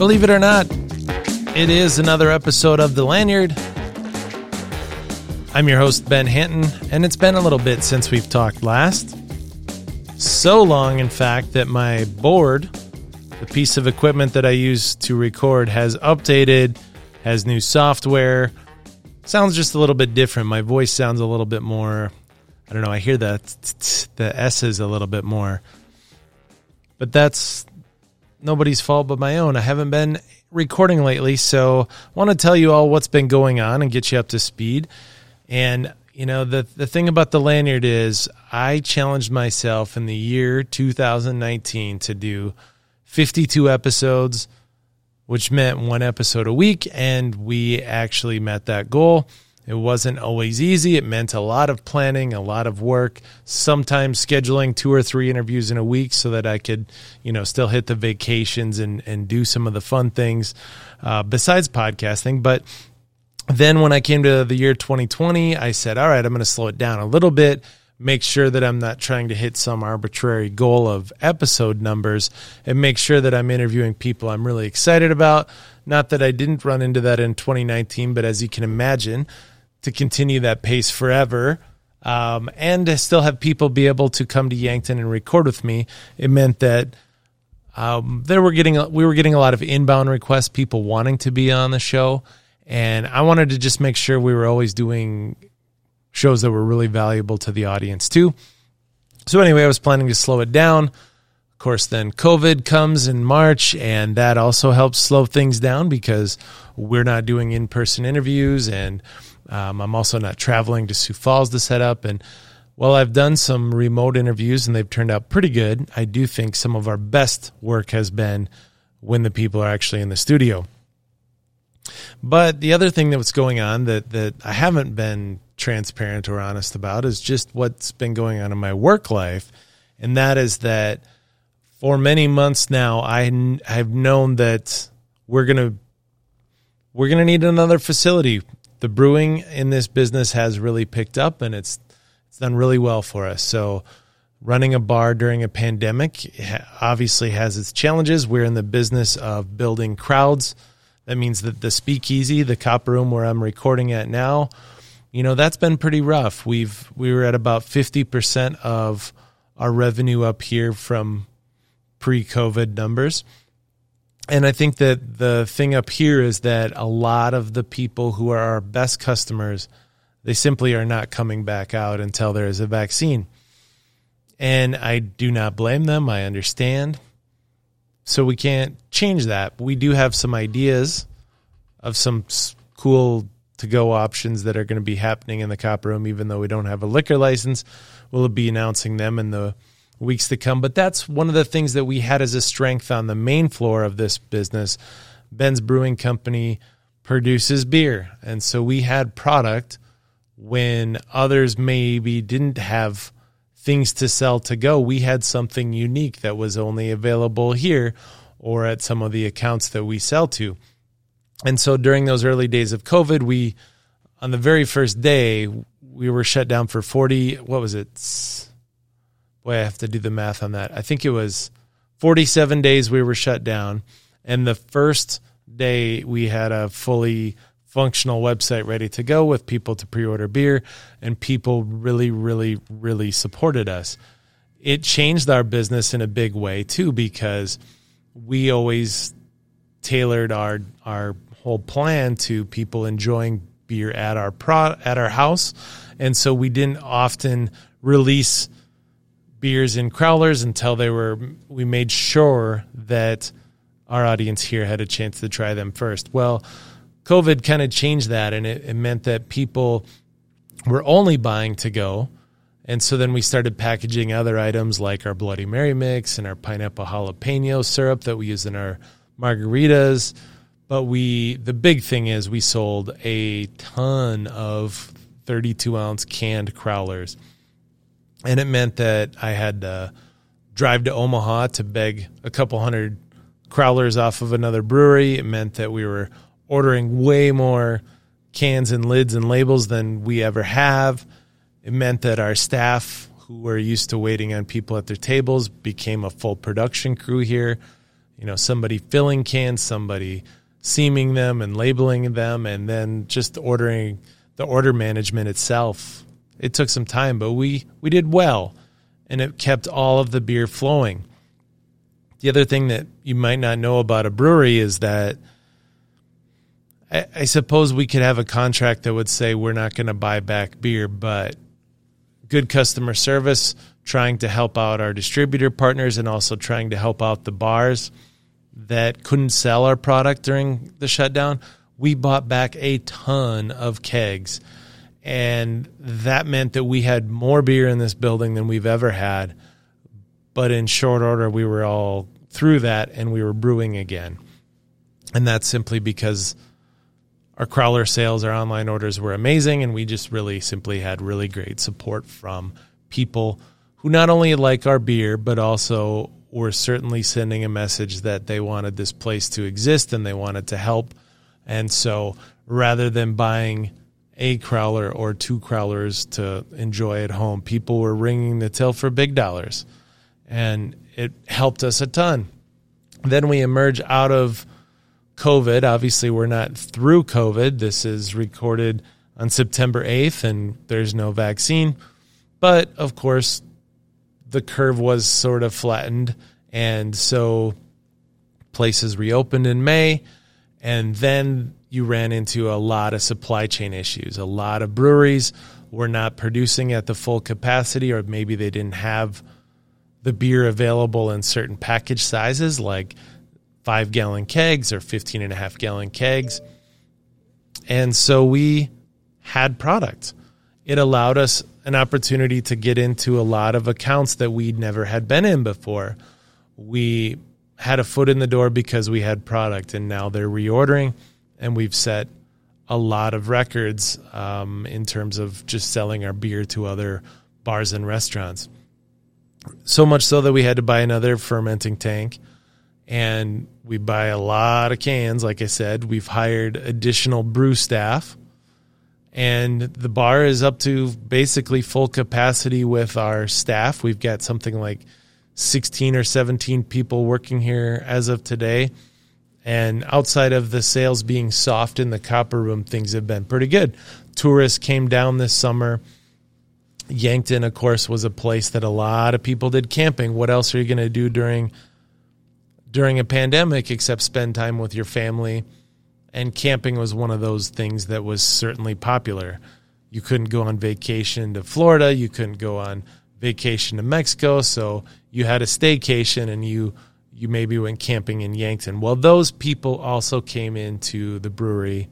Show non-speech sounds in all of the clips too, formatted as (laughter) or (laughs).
Believe it or not, it is another episode of The Lanyard. I'm your host, Ben Hanten, and it's been a little bit since we've talked last. So long, in fact, that my board, the piece of equipment that I use to record, has updated, has new software. Sounds just a little bit different. My voice sounds a little bit more, I don't know, I hear the, the S's a little bit more. But that's nobody's fault but my own. I haven't been recording lately, so I want to tell you all what's been going on and get you up to speed. And you know, the the thing about the lanyard is I challenged myself in the year 2019 to do 52 episodes, which meant one episode a week, and we actually met that goal. It wasn't always easy. It meant a lot of planning, a lot of work, sometimes scheduling two or three interviews in a week so that I could, you know, still hit the vacations and, and do some of the fun things uh, besides podcasting. But then when I came to the year 2020, I said, all right, I'm going to slow it down a little bit, make sure that I'm not trying to hit some arbitrary goal of episode numbers, and make sure that I'm interviewing people I'm really excited about. Not that I didn't run into that in 2019, but as you can imagine, to continue that pace forever um, and to still have people be able to come to Yankton and record with me, it meant that um, there were getting we were getting a lot of inbound requests, people wanting to be on the show, and I wanted to just make sure we were always doing shows that were really valuable to the audience too. So anyway, I was planning to slow it down. Of course, then COVID comes in March, and that also helps slow things down because we're not doing in person interviews and um, I'm also not traveling to Sioux Falls to set up. And while I've done some remote interviews and they've turned out pretty good, I do think some of our best work has been when the people are actually in the studio. But the other thing that was going on that, that I haven't been transparent or honest about is just what's been going on in my work life. And that is that for many months now, I have known that we're going to we're going to need another facility the brewing in this business has really picked up and it's it's done really well for us. So running a bar during a pandemic obviously has its challenges. We're in the business of building crowds. That means that the speakeasy, the copper room where I'm recording at now, you know, that's been pretty rough. We've we were at about 50% of our revenue up here from pre-COVID numbers. And I think that the thing up here is that a lot of the people who are our best customers, they simply are not coming back out until there is a vaccine. And I do not blame them. I understand. So we can't change that. We do have some ideas of some cool to go options that are going to be happening in the copper room, even though we don't have a liquor license. We'll be announcing them in the weeks to come. But that's one of the things that we had as a strength on the main floor of this business. Ben's Brewing Company produces beer. And so we had product when others maybe didn't have things to sell to go. We had something unique that was only available here or at some of the accounts that we sell to. And so during those early days of COVID, we, on the very first day, we were shut down for 40, what was it? Boy, I have to do the math on that. I think it was 47 days we were shut down. And the first day we had a fully functional website ready to go with people to pre order beer, and people really, really, really supported us. It changed our business in a big way too, because we always tailored our our whole plan to people enjoying beer at our pro at our house, and so we didn't often release beers in crowlers until they were we made sure that our audience here had a chance to try them first. Well, COVID kind of changed that and it, it meant that people were only buying to go. And so then we started packaging other items like our Bloody Mary mix and our pineapple jalapeno syrup that we use in our margaritas. But we, the big thing is we sold a ton of 32 ounce canned crowlers and it meant that I had to drive to Omaha to beg a couple hundred crowlers off of another brewery. It meant that we were ordering way more cans and lids and labels than we ever have. It meant that our staff, who were used to waiting on people at their tables, became a full production crew here. you know, somebody filling cans, somebody seaming them and labeling them, and then just ordering the order management itself. It took some time, but we we did well, and it kept all of the beer flowing. The other thing that you might not know about a brewery is that I, I suppose we could have a contract that would say we're not going to buy back beer, but good customer service, trying to help out our distributor partners, and also trying to help out the bars that couldn't sell our product during the shutdown. We bought back a ton of kegs. And that meant that we had more beer in this building than we've ever had. But in short order, we were all through that and we were brewing again. And that's simply because our crowler sales, our online orders were amazing, and we just really simply had really great support from people who not only like our beer, but also were certainly sending a message that they wanted this place to exist and they wanted to help. And so rather than buying a crowler or two crowlers to enjoy at home, people were ringing the till for big dollars. And it helped us a ton. Then we emerge out of COVID. Obviously, we're not through COVID. This is recorded on September 8th, and there's no vaccine. But of course, the curve was sort of flattened. And so places reopened in May. And then you ran into a lot of supply chain issues. A lot of breweries were not producing at the full capacity, or maybe they didn't have the beer available in certain package sizes, like five gallon kegs or 15 and a half gallon kegs. And so we had product. It allowed us an opportunity to get into a lot of accounts that we'd never had been in before. We had a foot in the door because we had product, and now they're reordering, and we've set a lot of records um, in terms of just selling our beer to other bars and restaurants. So much so that we had to buy another fermenting tank and we buy a lot of cans. Like I said, we've hired additional brew staff, and the bar is up to basically full capacity with our staff. We've got something like 16 or 17 people working here as of today. And outside of the sales being soft in the copper room, things have been pretty good. Tourists came down this summer. Yankton, of course, was a place that a lot of people did camping. What else are you going to do during during a pandemic except spend time with your family. And camping was one of those things that was certainly popular. You couldn't go on vacation to Florida, you couldn't go on vacation to Mexico, so you had a staycation and you you maybe went camping in Yankton. Well, those people also came into the brewery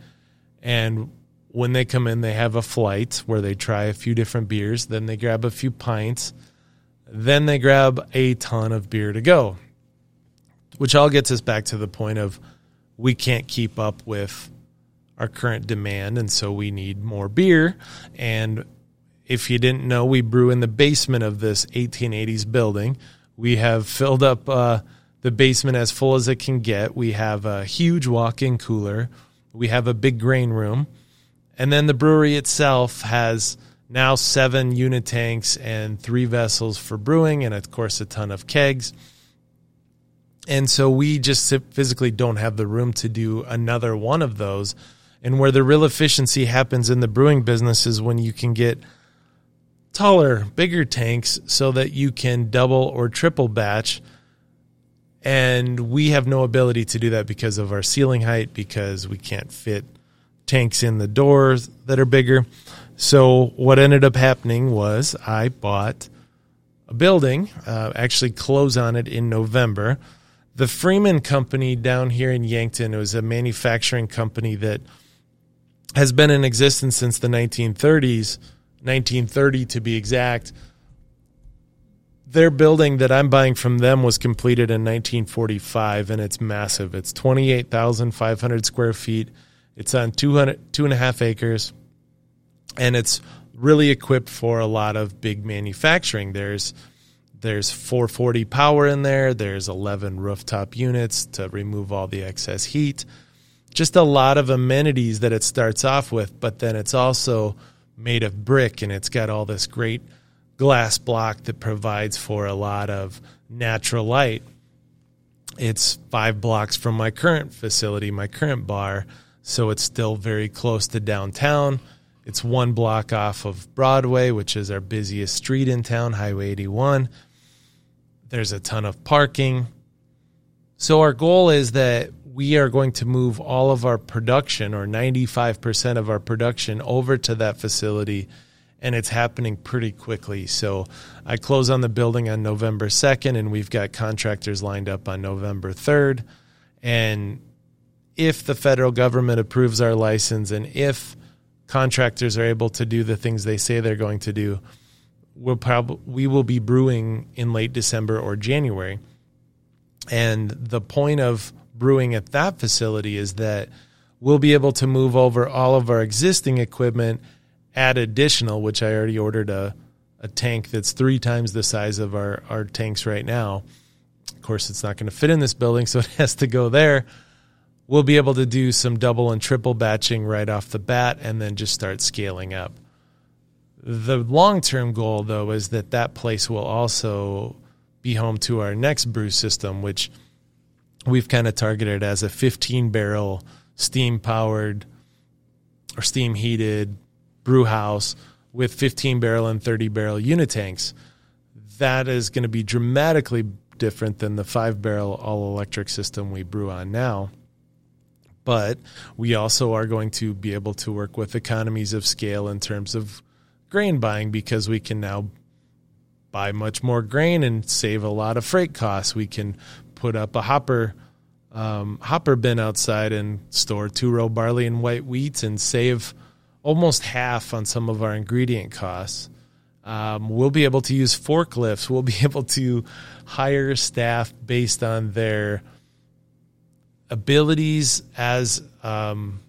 and when they come in they have a flight where they try a few different beers, then they grab a few pints, then they grab a ton of beer to go which all gets us back to the point of we can't keep up with our current demand, and so we need more beer. And if you didn't know, we brew in the basement of this 1880s building. We have filled up uh, the basement as full as it can get. We have a huge walk in cooler. We have a big grain room. And then the brewery itself has now seven unit tanks and three vessels for brewing, and of course, a ton of kegs. And so we just physically don't have the room to do another one of those. And where the real efficiency happens in the brewing business is when you can get taller, bigger tanks so that you can double or triple batch. And we have no ability to do that because of our ceiling height, because we can't fit tanks in the doors that are bigger. So what ended up happening was I bought a building, uh, actually close on it in November the Freeman Company down here in Yankton. It was a manufacturing company that has been in existence since the 1930s, 1930 to be exact. Their building that I'm buying from them was completed in 1945, and it's massive. It's 28,500 square feet. It's on 200, two and a half acres, and it's really equipped for a lot of big manufacturing. There's there's 440 power in there. There's 11 rooftop units to remove all the excess heat. Just a lot of amenities that it starts off with, but then it's also made of brick and it's got all this great glass block that provides for a lot of natural light. It's five blocks from my current facility, my current bar. So it's still very close to downtown. It's one block off of Broadway, which is our busiest street in town, Highway 81. There's a ton of parking. So our goal is that we are going to move all of our production or 95% of our production over to that facility and it's happening pretty quickly. So I close on the building on November 2nd and we've got contractors lined up on November 3rd and if the federal government approves our license and if contractors are able to do the things they say they're going to do, we'll probably we will be brewing in late December or January. And the point of brewing at that facility is that we'll be able to move over all of our existing equipment, add additional, which I already ordered a, a tank that's three times the size of our, our tanks right now. Of course, it's not going to fit in this building, so (laughs) it has to go there. We'll be able to do some double and triple batching right off the bat and then just start scaling up. The long term goal, though, is that that place will also be home to our next brew system, which we've kind of targeted as a 15 barrel steam powered or steam heated brew house with 15 barrel and 30 barrel unit tanks. That is going to be dramatically different than the five barrel all electric system we brew on now. But we also are going to be able to work with economies of scale in terms of grain buying because we can now buy much more grain and save a lot of freight costs. We can put up a hopper um, hopper bin outside and store two row barley and white wheat and save almost half on some of our ingredient costs. Um, we'll be able to use forklifts. We'll be (laughs) able to hire staff based on their abilities as um,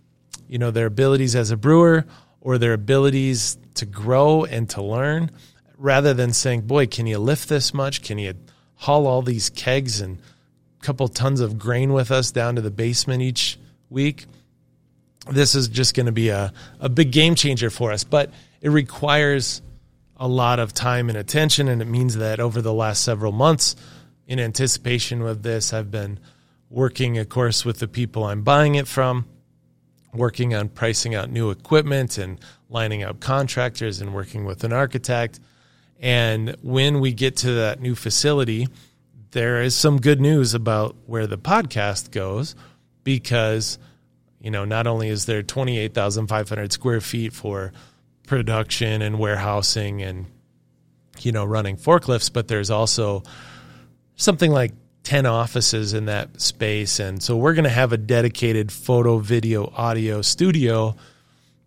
you know their abilities as a brewer or their abilities to grow and to learn rather than saying boy can you lift this much can you haul all these kegs and a couple tons of grain with us down to the basement each week. This is just going to be a, a big game changer for us, but it requires a lot of time and attention. And it means that over the last several months, in anticipation of this, I've been working, of course, with the people I'm buying it from, working on pricing out new equipment and lining up contractors and working with an architect. And when we get to that new facility, there is some good news about where the podcast goes because you know not only is there 28,500 square feet for production and warehousing and you know running forklifts but there's also something like 10 offices in that space. And so we're going to have a dedicated photo video audio studio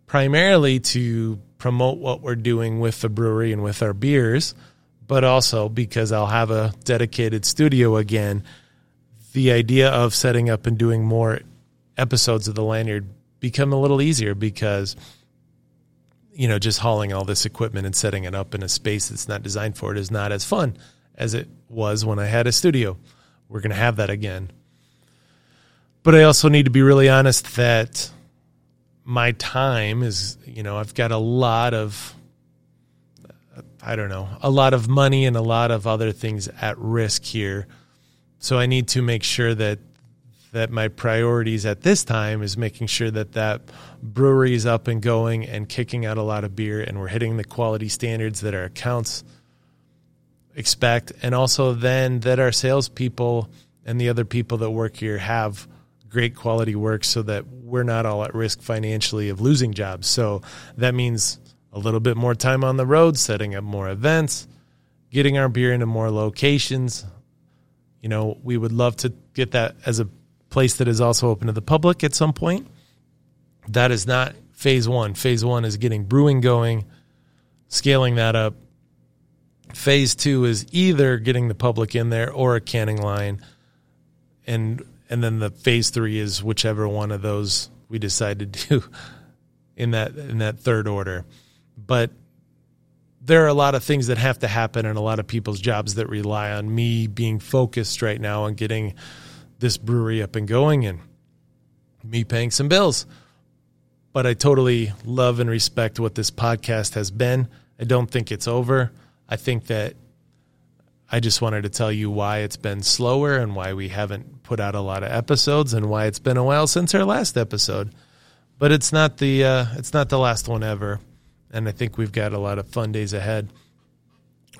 primarily to promote what we're doing with the brewery and with our beers but also because I'll have a dedicated studio again, the idea of setting up and doing more episodes of the lanyard become a little easier because you know just hauling all this equipment and setting it up in a space that's not designed for it is not as fun as it was when I had a studio. We're going to have that again. But I also need to be really honest that my time is, you know, I've got a lot of I don't know, a lot of money and a lot of other things at risk here. So I need to make sure that that my priorities at this time is making sure that that brewery is up and going and kicking out a lot of beer and we're hitting the quality standards that our accounts expect and also then that our salespeople and the other people that work here have great quality work so that we're not all at risk financially of losing jobs. So that means a little bit more time on the road, setting up more events, getting our beer into more locations. You know, we would love to get that as a place that is also open to the public at some point. That is not phase one. Phase one is getting brewing going, scaling that up. Phase two is either getting the public in there or a canning line. And and then the phase three is whichever one of those we decide to (laughs) do in that in that third order but there are a lot of things that have to happen and a lot of people's jobs that rely on me being focused right now on getting this brewery up and going and me paying some bills. But I totally love and respect what this podcast has been. I don't think it's over. I think that I just wanted to tell you why it's been slower and why we haven't put out a lot of episodes and why it's been a while since our last episode. But it's not the uh, it's not the last one ever, and I think we've got a lot of fun days ahead.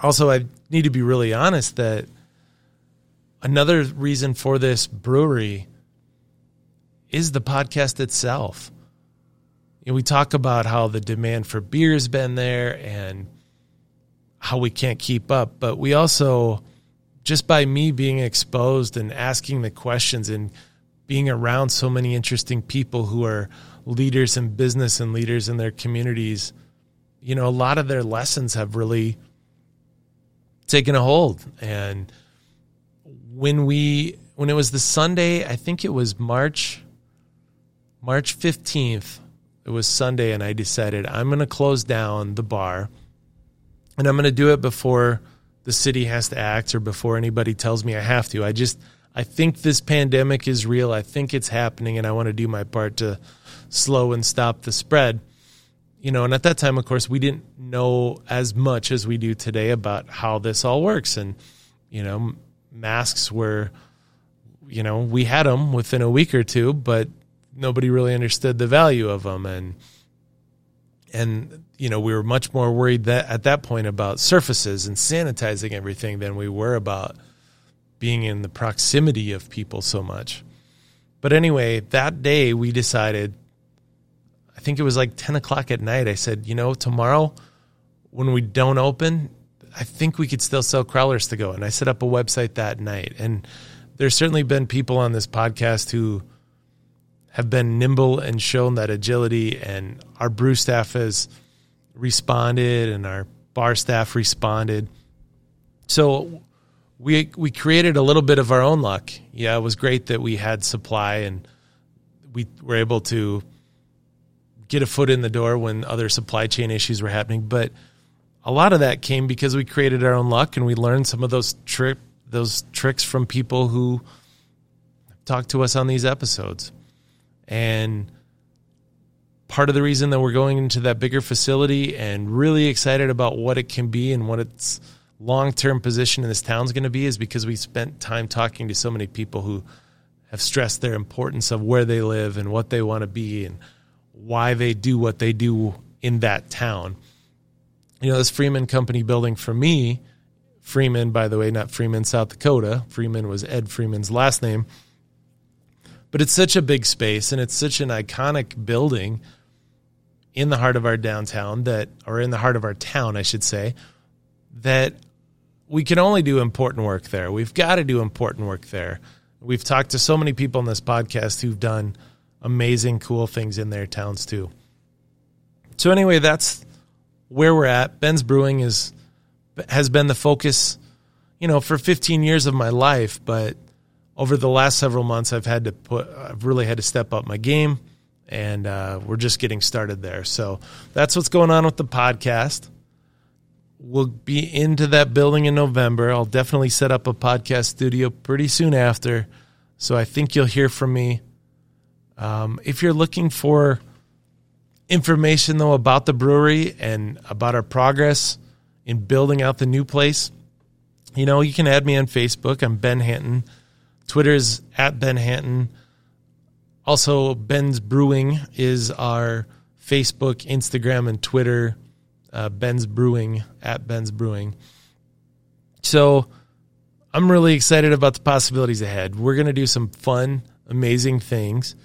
Also, I need to be really honest that another reason for this brewery is the podcast itself. We talk about how the demand for beer has been there and how we can't keep up, but we also just by me being exposed and asking the questions and being around so many interesting people who are leaders in business and leaders in their communities, you know, a lot of their lessons have really taken a hold. And when we when it was the Sunday, I think it was March March 15th. It was Sunday and I decided I'm going to close down the bar and I'm going to do it before the city has to act or before anybody tells me I have to. I just I think this pandemic is real. I think it's happening and I want to do my part to slow and stop the spread. You know, and at that time of course we didn't know as much as we do today about how this all works and you know, masks were you know, we had them within a week or two, but nobody really understood the value of them and and you know we were much more worried that at that point about surfaces and sanitizing everything than we were about being in the proximity of people so much. But anyway that day we decided i think it was like 10 o'clock at night i said you know tomorrow when we don't open i think we could still sell crowlers to go and i set up a website that night and there's certainly been people on this podcast who have been nimble and shown that agility, and our brew staff has responded, and our bar staff responded. So we we created a little bit of our own luck. Yeah, it was great that we had supply and we were able to get a foot in the door when other supply chain issues were happening. But a lot of that came because we created our own luck and we learned some of those trick those tricks from people who talked to us on these episodes. And part of the reason that we're going into that bigger facility and really excited about what it can be and what its long term position in this town is going to be is because we spent time talking to so many people who have stressed their importance of where they live and what they want to be and why they do what they do in that town. You know, this Freeman Company building for me, Freeman, by the way, not Freeman, South Dakota. Freeman was Ed Freeman's last name but it's such a big space and it's such an iconic building in the heart of our downtown that, or in the heart of our town, I should say, that we can only do important work there. We've got to do important work there. We've talked to so many people in this podcast who've done amazing, cool things in their towns too. So anyway, that's where we're at. Ben's Brewing is has been the focus, you know, for 15 years of my life, but over the last several months, I've had to put, I've really had to step up my game, and uh, we're just getting started there. So that's what's going on with the podcast. We'll be into that building in November. I'll definitely set up a podcast studio pretty soon after. So I think you'll hear from me. Um, if you're looking for information, though, about the brewery and about our progress in building out the new place, you know, you can add me on Facebook. I'm Ben Hanten. Twitter's at Ben Hanten. Also, Ben's Brewing is our Facebook, Instagram, and Twitter. Uh, Ben's Brewing at Ben's Brewing. So I'm really excited about the possibilities ahead. We're going to do some fun, amazing things.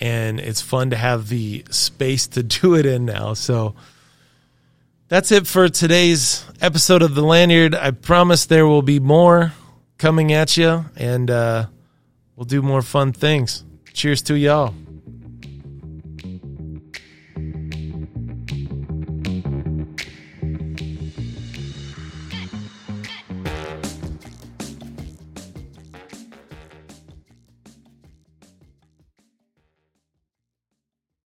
And it's fun to have the space to do it in now. So that's it for today's episode of The Lanyard. I promise there will be more coming at you, and uh, we'll do more fun things. Cheers to y'all.